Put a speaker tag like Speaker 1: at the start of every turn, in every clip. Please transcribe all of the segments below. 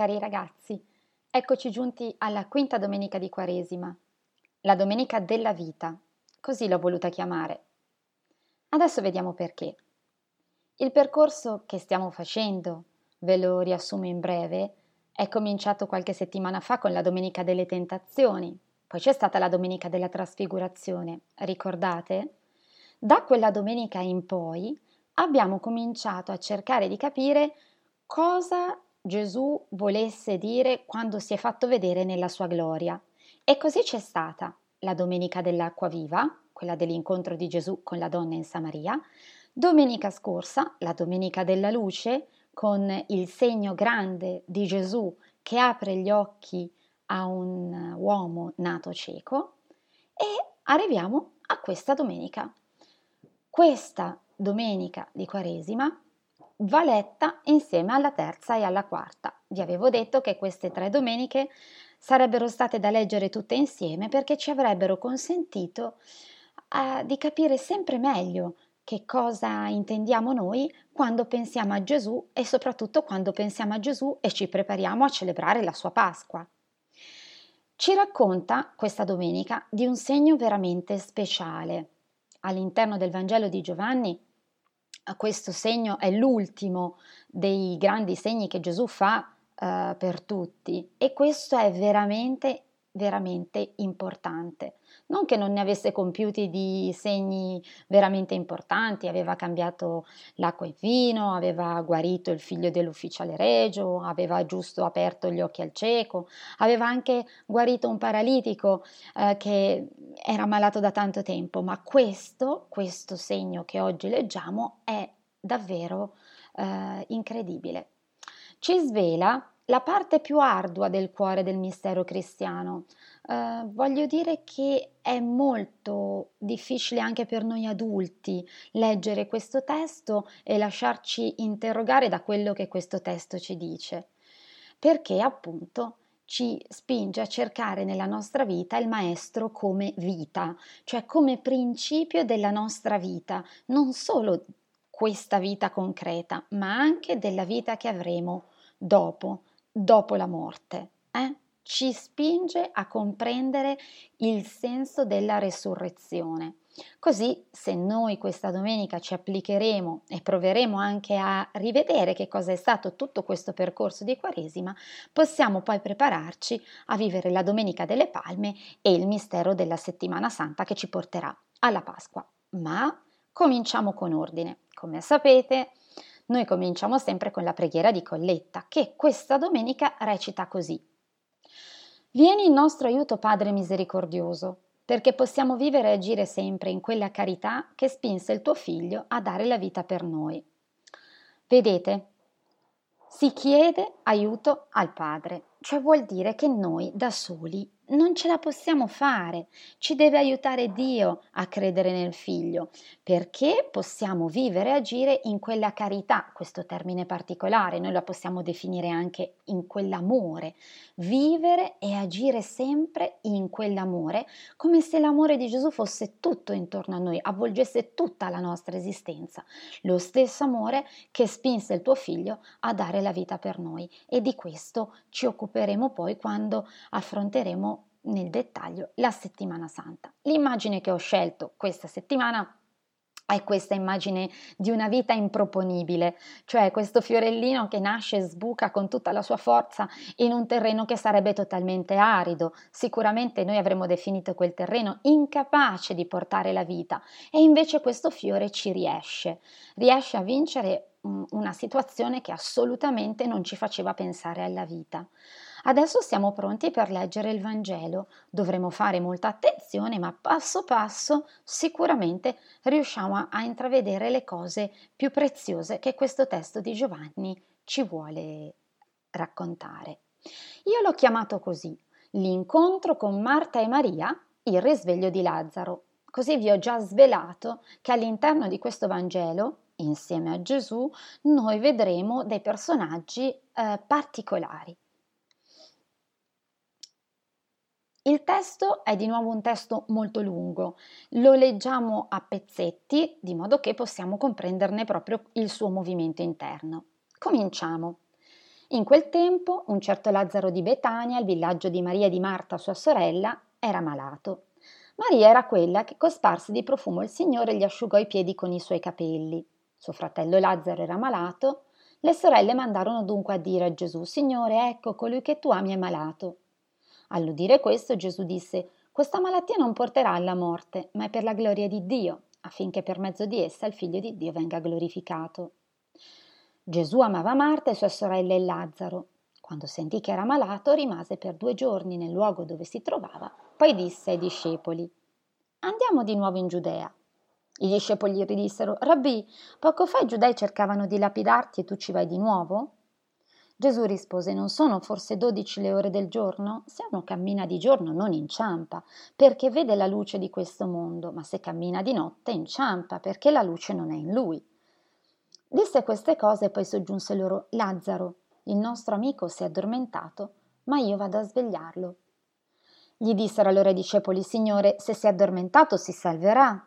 Speaker 1: Cari ragazzi, eccoci giunti alla quinta domenica di Quaresima, la domenica della vita, così l'ho voluta chiamare. Adesso vediamo perché. Il percorso che stiamo facendo, ve lo riassumo in breve, è cominciato qualche settimana fa con la Domenica delle Tentazioni, poi c'è stata la Domenica della Trasfigurazione, ricordate? Da quella domenica in poi abbiamo cominciato a cercare di capire cosa Gesù volesse dire quando si è fatto vedere nella sua gloria. E così c'è stata la domenica dell'acqua viva, quella dell'incontro di Gesù con la donna in Samaria, domenica scorsa, la domenica della luce, con il segno grande di Gesù che apre gli occhi a un uomo nato cieco, e arriviamo a questa domenica. Questa domenica di Quaresima va letta insieme alla terza e alla quarta. Vi avevo detto che queste tre domeniche sarebbero state da leggere tutte insieme perché ci avrebbero consentito uh, di capire sempre meglio che cosa intendiamo noi quando pensiamo a Gesù e soprattutto quando pensiamo a Gesù e ci prepariamo a celebrare la sua Pasqua. Ci racconta questa domenica di un segno veramente speciale. All'interno del Vangelo di Giovanni questo segno è l'ultimo dei grandi segni che Gesù fa uh, per tutti e questo è veramente veramente importante. Non che non ne avesse compiuti di segni veramente importanti, aveva cambiato l'acqua in vino, aveva guarito il figlio dell'ufficiale regio, aveva giusto aperto gli occhi al cieco, aveva anche guarito un paralitico eh, che era malato da tanto tempo, ma questo, questo segno che oggi leggiamo è davvero eh, incredibile. Ci svela la parte più ardua del cuore del mistero cristiano. Eh, voglio dire che è molto difficile anche per noi adulti leggere questo testo e lasciarci interrogare da quello che questo testo ci dice, perché appunto ci spinge a cercare nella nostra vita il maestro come vita, cioè come principio della nostra vita, non solo questa vita concreta, ma anche della vita che avremo dopo, dopo la morte. Eh? Ci spinge a comprendere il senso della resurrezione. Così, se noi questa domenica ci applicheremo e proveremo anche a rivedere che cosa è stato tutto questo percorso di Quaresima, possiamo poi prepararci a vivere la Domenica delle Palme e il mistero della Settimana Santa che ci porterà alla Pasqua. Ma cominciamo con ordine. Come sapete, noi cominciamo sempre con la preghiera di Colletta, che questa domenica recita così. Vieni in nostro aiuto, Padre misericordioso, perché possiamo vivere e agire sempre in quella carità che spinse il tuo Figlio a dare la vita per noi. Vedete, si chiede aiuto al Padre, cioè vuol dire che noi da soli non ce la possiamo fare, ci deve aiutare Dio a credere nel figlio, perché possiamo vivere e agire in quella carità, questo termine particolare, noi la possiamo definire anche in quell'amore, vivere e agire sempre in quell'amore, come se l'amore di Gesù fosse tutto intorno a noi, avvolgesse tutta la nostra esistenza, lo stesso amore che spinse il tuo figlio a dare la vita per noi. E di questo ci occuperemo poi quando affronteremo nel dettaglio la settimana santa. L'immagine che ho scelto questa settimana è questa immagine di una vita improponibile, cioè questo fiorellino che nasce e sbuca con tutta la sua forza in un terreno che sarebbe totalmente arido. Sicuramente noi avremmo definito quel terreno incapace di portare la vita e invece questo fiore ci riesce, riesce a vincere una situazione che assolutamente non ci faceva pensare alla vita. Adesso siamo pronti per leggere il Vangelo. Dovremo fare molta attenzione, ma passo passo sicuramente riusciamo a, intravedere le cose più preziose che questo testo di Giovanni ci vuole raccontare. Io l'ho chiamato così, l'incontro con Marta e Maria, il risveglio di Lazzaro. Così vi ho già svelato che all'interno di questo Vangelo, insieme a Gesù, noi vedremo dei personaggi eh, particolari. Il testo è di nuovo un testo molto lungo, lo leggiamo a pezzetti di modo che possiamo comprenderne proprio il suo movimento interno. Cominciamo. In quel tempo un certo Lazzaro di Betania, il villaggio di Maria e di Marta, sua sorella, era malato. Maria era quella che cosparse di profumo il Signore gli asciugò i piedi con i suoi capelli. Suo fratello Lazzaro era malato. Le sorelle mandarono dunque a dire a Gesù, Signore, ecco, colui che tu ami è malato. All'udire questo Gesù disse, questa malattia non porterà alla morte, ma è per la gloria di Dio, affinché per mezzo di essa il Figlio di Dio venga glorificato. Gesù amava Marta e sua sorella e Lazzaro. Quando sentì che era malato, rimase per due giorni nel luogo dove si trovava, poi disse ai discepoli, Andiamo di nuovo in Giudea. I discepoli gli dissero, Rabbì, poco fa i giudei cercavano di lapidarti e tu ci vai di nuovo? Gesù rispose, non sono forse dodici le ore del giorno? Se uno cammina di giorno non inciampa, perché vede la luce di questo mondo, ma se cammina di notte inciampa, perché la luce non è in lui. Disse queste cose e poi soggiunse loro Lazzaro, il nostro amico si è addormentato, ma io vado a svegliarlo. Gli dissero allora i discepoli, Signore, se si è addormentato si salverà.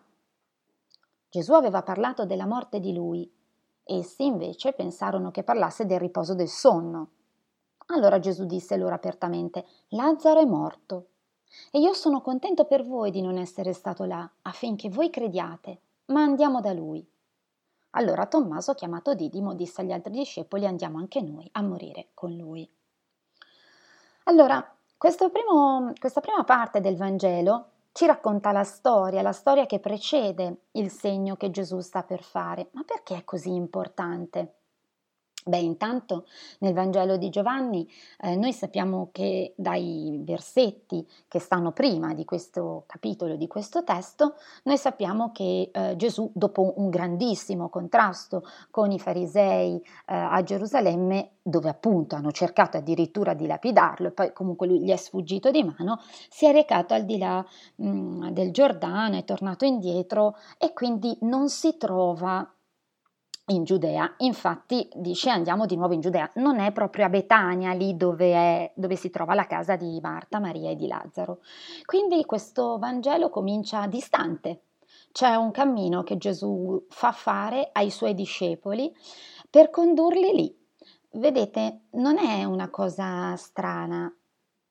Speaker 1: Gesù aveva parlato della morte di lui, essi invece pensarono che parlasse del riposo del sonno. Allora Gesù disse loro apertamente, Lazzaro è morto, e io sono contento per voi di non essere stato là, affinché voi crediate, ma andiamo da lui. Allora Tommaso, chiamato Didimo, disse agli altri discepoli andiamo anche noi a morire con lui. Allora, primo, questa prima parte del Vangelo ci racconta la storia, la storia che precede il segno che Gesù sta per fare. Ma perché è così importante? Beh, intanto nel Vangelo di Giovanni eh, noi sappiamo che dai versetti che stanno prima di questo capitolo, di questo testo, noi sappiamo che eh, Gesù, dopo un grandissimo contrasto con i farisei eh, a Gerusalemme, dove appunto hanno cercato addirittura di lapidarlo e poi comunque lui gli è sfuggito di mano, si è recato al di là mh, mm, del Giordano, è tornato indietro e quindi non si trova in Giudea. Infatti dice andiamo di nuovo in Giudea. Non è proprio a Betania, lì dove, è, dove si trova la casa di Marta, Maria e di Lazzaro. Quindi questo Vangelo comincia distante. C'è un cammino che Gesù fa fare ai suoi discepoli per condurli lì. Vedete, non è una cosa strana,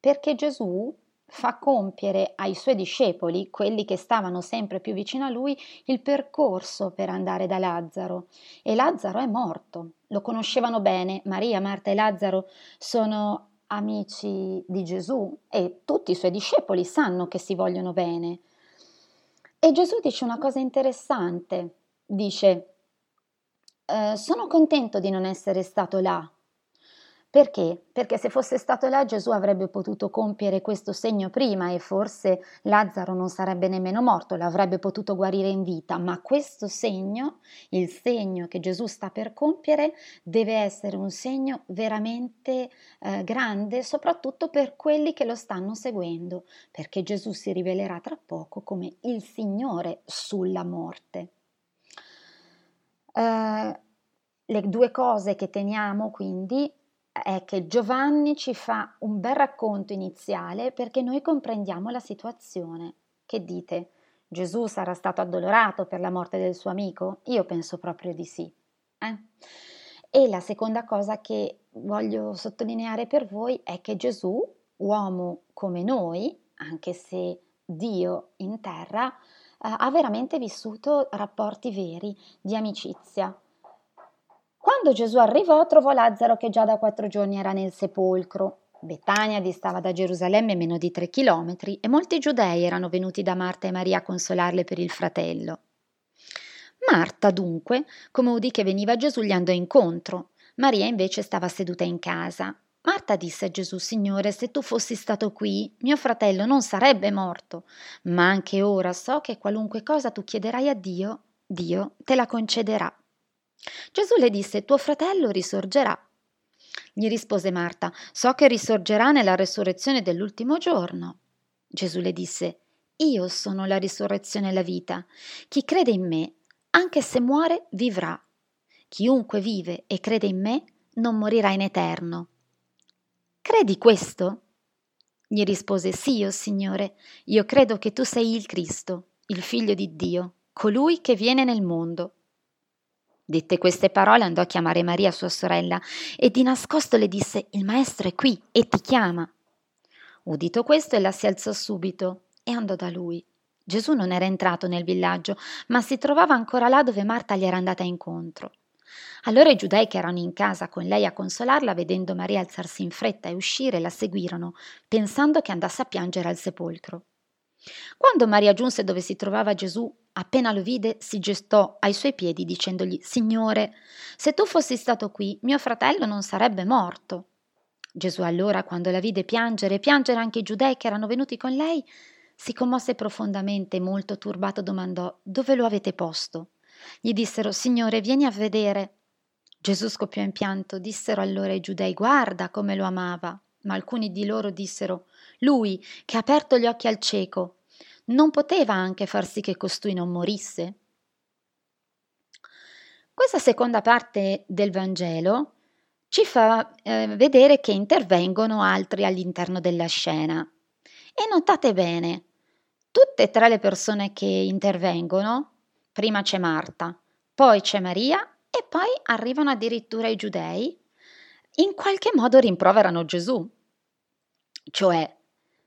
Speaker 1: perché Gesù fa compiere ai suoi discepoli, quelli che stavano sempre più vicino a lui, il percorso per andare da Lazzaro. E Lazzaro è morto. Lo conoscevano bene, Maria, Marta e Lazzaro sono amici di Gesù e tutti i suoi discepoli sanno che si vogliono bene. E Gesù dice una cosa interessante, dice, eh, sono contento di non essere stato là, perché? Perché se fosse stato là Gesù avrebbe potuto compiere questo segno prima e forse Lazzaro non sarebbe nemmeno morto, l'avrebbe potuto guarire in vita, ma questo segno, il segno che Gesù sta per compiere, deve essere un segno veramente eh, grande, soprattutto per quelli che lo stanno seguendo, perché Gesù si rivelerà tra poco come il Signore sulla morte. Uh, le due cose che teniamo quindi è che Giovanni ci fa un bel racconto iniziale perché noi comprendiamo la situazione. Che dite? Gesù sarà stato addolorato per la morte del suo amico? Io penso proprio di sì. Eh? E la seconda cosa che voglio sottolineare per voi è che Gesù, uomo come noi, anche se Dio in terra, eh, ha veramente vissuto rapporti veri di amicizia, quando Gesù arrivò, trovò Lazzaro che già da quattro giorni era nel sepolcro. Betania distava da Gerusalemme meno di tre chilometri e molti giudei erano venuti da Marta e Maria a consolarle per il fratello. Marta, dunque, come udì che veniva Gesù, gli andò incontro. Maria invece stava seduta in casa. Marta disse a Gesù, Signore, se tu fossi stato qui, mio fratello non sarebbe morto, ma anche ora so che qualunque cosa tu chiederai a Dio, Dio te la concederà. Gesù le disse, tuo fratello risorgerà. Gli rispose Marta, so che risorgerà nella resurrezione dell'ultimo giorno. Gesù le disse, io sono la risurrezione e la vita. Chi crede in me, anche se muore, vivrà. Chiunque vive e crede in me, non morirà in eterno. Credi questo? Gli rispose, sì, o oh Signore, io credo che tu sei il Cristo, il Figlio di Dio, colui che viene nel mondo. Dette queste parole andò a chiamare Maria, sua sorella, e di nascosto le disse Il maestro è qui e ti chiama. Udito questo, ella si alzò subito e andò da lui. Gesù non era entrato nel villaggio, ma si trovava ancora là dove Marta gli era andata incontro. Allora i giudei che erano in casa con lei a consolarla, vedendo Maria alzarsi in fretta e uscire, la seguirono, pensando che andasse a piangere al sepolcro. Quando Maria giunse dove si trovava Gesù, appena lo vide, si gestò ai suoi piedi dicendogli Signore, se tu fossi stato qui, mio fratello non sarebbe morto. Gesù allora, quando la vide piangere e piangere anche i giudei che erano venuti con lei, si commosse profondamente e molto turbato domandò Dove lo avete posto? Gli dissero Signore, vieni a vedere. Gesù scoppiò in pianto, dissero allora i giudei Guarda come lo amava. Ma alcuni di loro dissero Lui, che ha aperto gli occhi al cieco, non poteva anche far sì che costui non morisse? Questa seconda parte del Vangelo ci fa eh, vedere che intervengono altri all'interno della scena. E notate bene, tutte e tre le persone che intervengono, prima c'è Marta, poi c'è Maria e poi arrivano addirittura i giudei, in qualche modo rimproverano Gesù. Cioè,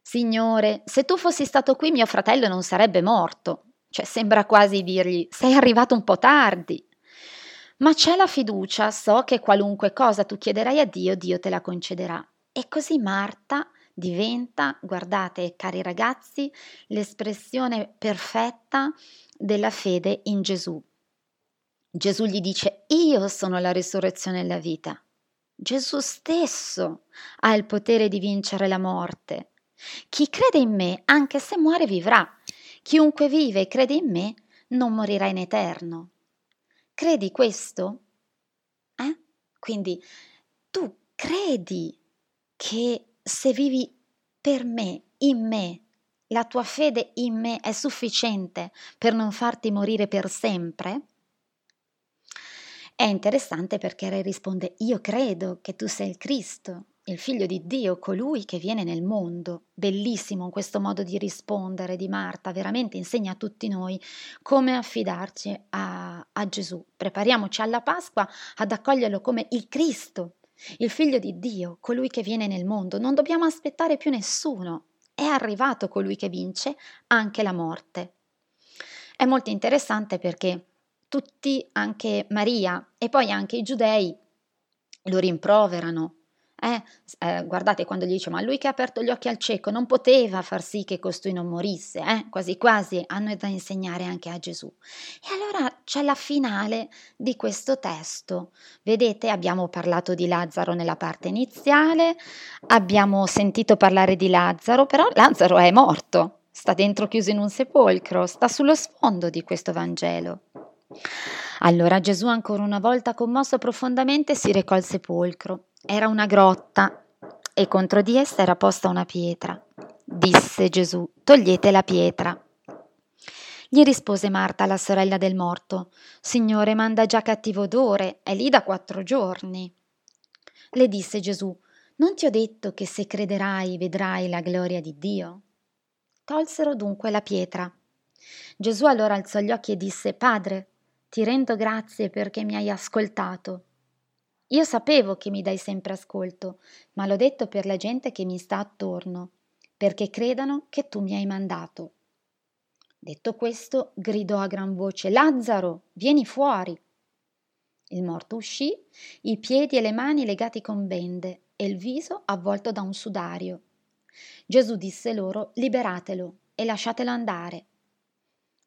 Speaker 1: Signore, se tu fossi stato qui mio fratello non sarebbe morto. Cioè, sembra quasi dirgli, sei arrivato un po' tardi. Ma c'è la fiducia, so che qualunque cosa tu chiederai a Dio, Dio te la concederà. E così Marta diventa, guardate cari ragazzi, l'espressione perfetta della fede in Gesù. Gesù gli dice, io sono la risurrezione e la vita. Gesù stesso ha il potere di vincere la morte. Chi crede in me, anche se muore, vivrà. Chiunque vive e crede in me, non morirà in eterno. Credi questo? Eh? Quindi tu credi che se vivi per me, in me, la tua fede in me è sufficiente per non farti morire per sempre? È interessante perché Re risponde io credo che tu sei il Cristo, il figlio di Dio, colui che viene nel mondo. Bellissimo questo modo di rispondere di Marta, veramente insegna a tutti noi come affidarci a, a Gesù. Prepariamoci alla Pasqua ad accoglierlo come il Cristo, il figlio di Dio, colui che viene nel mondo. Non dobbiamo aspettare più nessuno. È arrivato colui che vince anche la morte. È molto interessante perché tutti, anche Maria e poi anche i giudei, lo rimproverano eh, eh, guardate quando gli dice, ma lui che ha aperto gli occhi al cieco non poteva far sì che costui non morisse, eh? quasi quasi hanno da insegnare anche a Gesù. E allora c'è la finale di questo testo. Vedete, abbiamo parlato di Lazzaro nella parte iniziale, abbiamo sentito parlare di Lazzaro, però Lazzaro è morto, sta dentro chiuso in un sepolcro, sta sullo sfondo di questo Vangelo. Allora Gesù ancora una volta commosso profondamente si recò al sepolcro era una grotta e contro di essa era posta una pietra. Disse Gesù, togliete la pietra. Gli rispose Marta, la sorella del morto, Signore, manda già cattivo odore, è lì da quattro giorni. Le disse Gesù, non ti ho detto che se crederai vedrai la gloria di Dio? Tolsero dunque la pietra. Gesù allora alzò gli occhi e disse, Padre, ti rendo grazie perché mi hai ascoltato. Io sapevo che mi dai sempre ascolto, ma l'ho detto per la gente che mi sta attorno, perché credano che tu mi hai mandato. Detto questo, gridò a gran voce Lazzaro, vieni fuori. Il morto uscì, i piedi e le mani legati con bende e il viso avvolto da un sudario. Gesù disse loro Liberatelo e lasciatelo andare.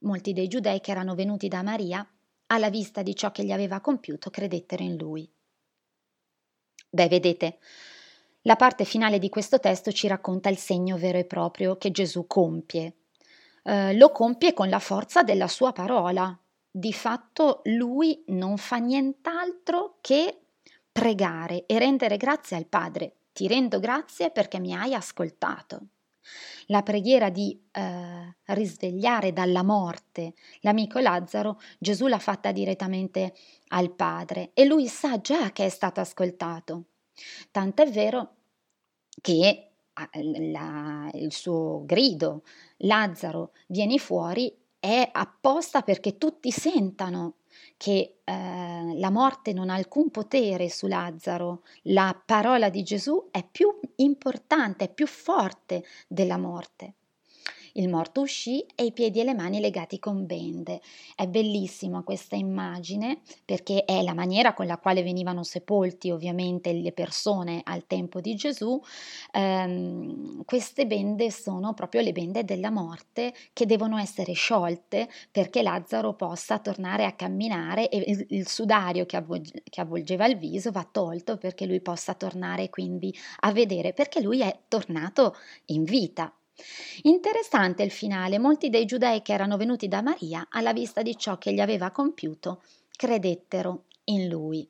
Speaker 1: Molti dei giudei che erano venuti da Maria, alla vista di ciò che gli aveva compiuto, credettero in lui. Beh, vedete, la parte finale di questo testo ci racconta il segno vero e proprio che Gesù compie. Eh, lo compie con la forza della sua parola. Di fatto lui non fa nient'altro che pregare e rendere grazie al Padre. Ti rendo grazie perché mi hai ascoltato. La preghiera di eh, risvegliare dalla morte l'amico Lazzaro, Gesù l'ha fatta direttamente al Padre e lui sa già che è stato ascoltato. Tant'è vero che la, il suo grido, Lazzaro, vieni fuori, è apposta perché tutti sentano che eh, la morte non ha alcun potere su Lazzaro, la parola di Gesù è più importante, è più forte della morte. Il morto uscì e i piedi e le mani legati con bende. È bellissima questa immagine perché è la maniera con la quale venivano sepolti ovviamente le persone al tempo di Gesù. Ehm, queste bende sono proprio le bende della morte che devono essere sciolte perché Lazzaro possa tornare a camminare e il, il sudario che, avvolge, che avvolgeva il viso va tolto perché lui possa tornare quindi a vedere perché lui è tornato in vita Interessante il finale, molti dei giudei che erano venuti da Maria, alla vista di ciò che gli aveva compiuto, credettero in lui.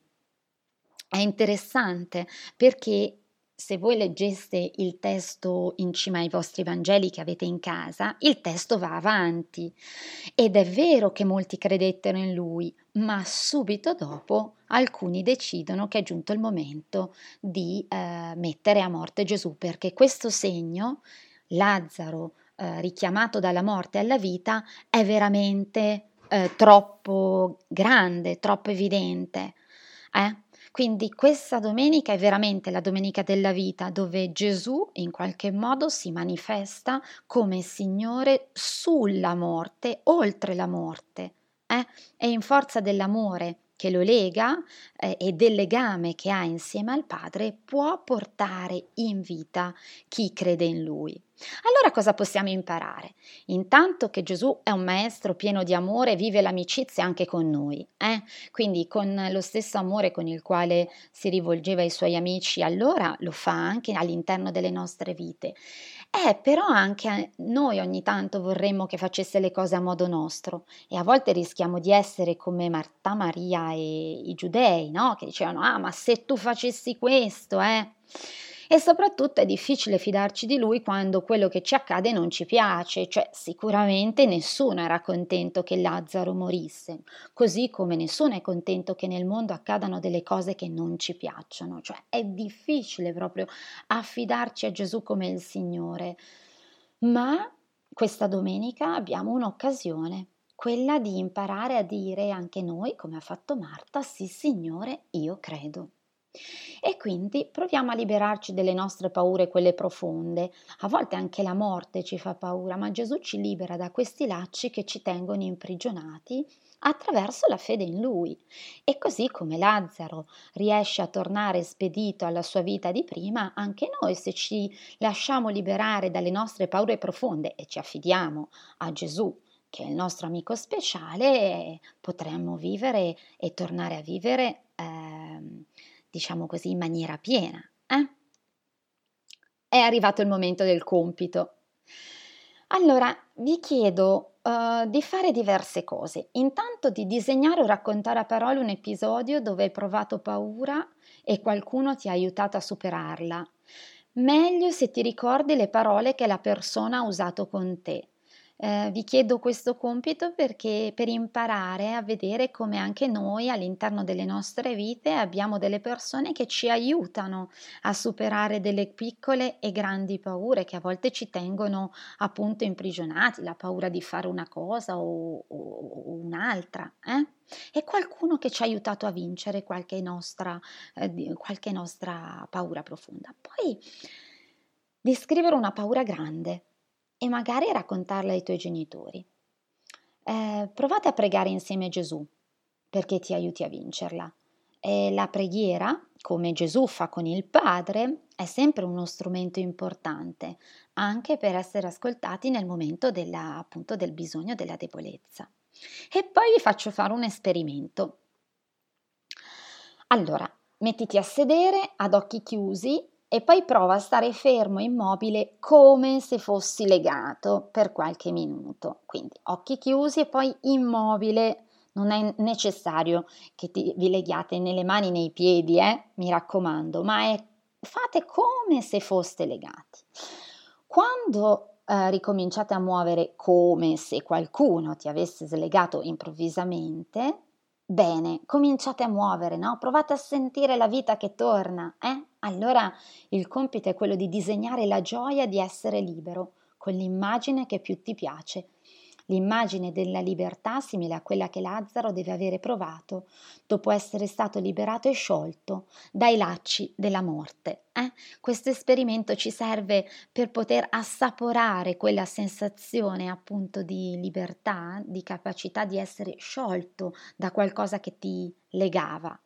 Speaker 1: È interessante perché se voi leggeste il testo in cima ai vostri Vangeli che avete in casa, il testo va avanti ed è vero che molti credettero in lui, ma subito dopo alcuni decidono che è giunto il momento di eh, mettere a morte Gesù perché questo segno Lazzaro eh, richiamato dalla morte alla vita è veramente eh, troppo grande, troppo evidente. Eh? Quindi questa domenica è veramente la domenica della vita dove Gesù in qualche modo si manifesta come Signore sulla morte, oltre la morte. Eh? E in forza dell'amore che lo lega eh, e del legame che ha insieme al Padre può portare in vita chi crede in Lui. Allora cosa possiamo imparare? Intanto che Gesù è un maestro pieno di amore, vive l'amicizia anche con noi, eh? quindi con lo stesso amore con il quale si rivolgeva ai suoi amici allora lo fa anche all'interno delle nostre vite. Eh, però anche noi ogni tanto vorremmo che facesse le cose a modo nostro e a volte rischiamo di essere come Marta, Maria e i giudei, no? Che dicevano, ah, ma se tu facessi questo, eh? E soprattutto è difficile fidarci di lui quando quello che ci accade non ci piace, cioè sicuramente nessuno era contento che Lazzaro morisse, così come nessuno è contento che nel mondo accadano delle cose che non ci piacciono, cioè è difficile proprio affidarci a Gesù come il Signore. Ma questa domenica abbiamo un'occasione quella di imparare a dire anche noi, come ha fatto Marta, sì Signore, io credo. E quindi proviamo a liberarci delle nostre paure, quelle profonde. A volte anche la morte ci fa paura, ma Gesù ci libera da questi lacci che ci tengono imprigionati attraverso la fede in Lui. E così come Lazzaro riesce a tornare spedito alla sua vita di prima, anche noi se ci lasciamo liberare dalle nostre paure profonde e ci affidiamo a Gesù, che è il nostro amico speciale, potremmo vivere e tornare a vivere. Eh, diciamo così, in maniera piena. Eh? È arrivato il momento del compito. Allora, vi chiedo uh, di fare diverse cose. Intanto di disegnare o raccontare a parole un episodio dove hai provato paura e qualcuno ti ha aiutato a superarla. Meglio se ti ricordi le parole che la persona ha usato con te. Eh, vi chiedo questo compito perché per imparare a vedere come anche noi all'interno delle nostre vite abbiamo delle persone che ci aiutano a superare delle piccole e grandi paure che a volte ci tengono appunto imprigionati, la paura di fare una cosa o, o, o un'altra. Eh? E qualcuno che ci ha aiutato a vincere qualche nostra, eh, qualche nostra paura profonda. Poi descrivere una paura grande e magari raccontarla ai tuoi genitori. Eh, provate a pregare insieme a Gesù perché ti aiuti a vincerla. E la preghiera, come Gesù fa con il Padre, è sempre uno strumento importante, anche per essere ascoltati nel momento della, appunto, del bisogno, della debolezza. E poi vi faccio fare un esperimento. Allora, mettiti a sedere ad occhi chiusi e poi prova a stare fermo, immobile, come se fossi legato per qualche minuto. Quindi occhi chiusi e poi immobile. Non è necessario che ti, vi leghiate nelle mani, nei piedi, eh? mi raccomando, ma è, fate come se foste legati. Quando eh, ricominciate a muovere come se qualcuno ti avesse slegato improvvisamente, Bene, cominciate a muovere, no? Provate a sentire la vita che torna, eh? Allora il compito è quello di disegnare la gioia di essere libero con l'immagine che più ti piace. l'immagine della libertà simile a quella che Lazzaro deve avere provato dopo essere stato liberato e sciolto dai lacci della morte. Eh? Questo esperimento ci serve per poter assaporare quella sensazione appunto di libertà, di capacità di essere sciolto da qualcosa che ti legava.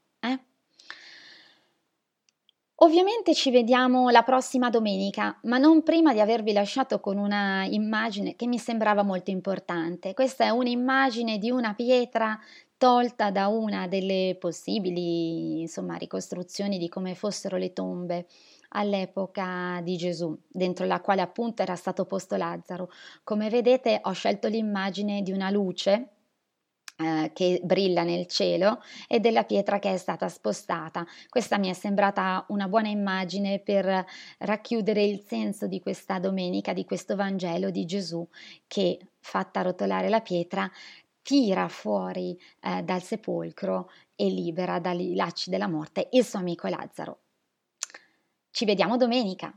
Speaker 1: Ovviamente ci vediamo la prossima domenica, ma non prima di avervi lasciato con una immagine che mi sembrava molto importante. Questa è un'immagine di una pietra tolta da una delle possibili insomma, ricostruzioni di come fossero le tombe all'epoca di Gesù, dentro la quale appunto era stato posto Lazzaro. Come vedete ho scelto l'immagine di una luce che brilla nel cielo e della pietra che è stata spostata. Questa mi è sembrata una buona immagine per racchiudere il senso di questa domenica, di questo Vangelo di Gesù che, fatta rotolare la pietra, tira fuori eh, dal sepolcro e libera dai lacci della morte il suo amico Lazzaro. Ci vediamo domenica.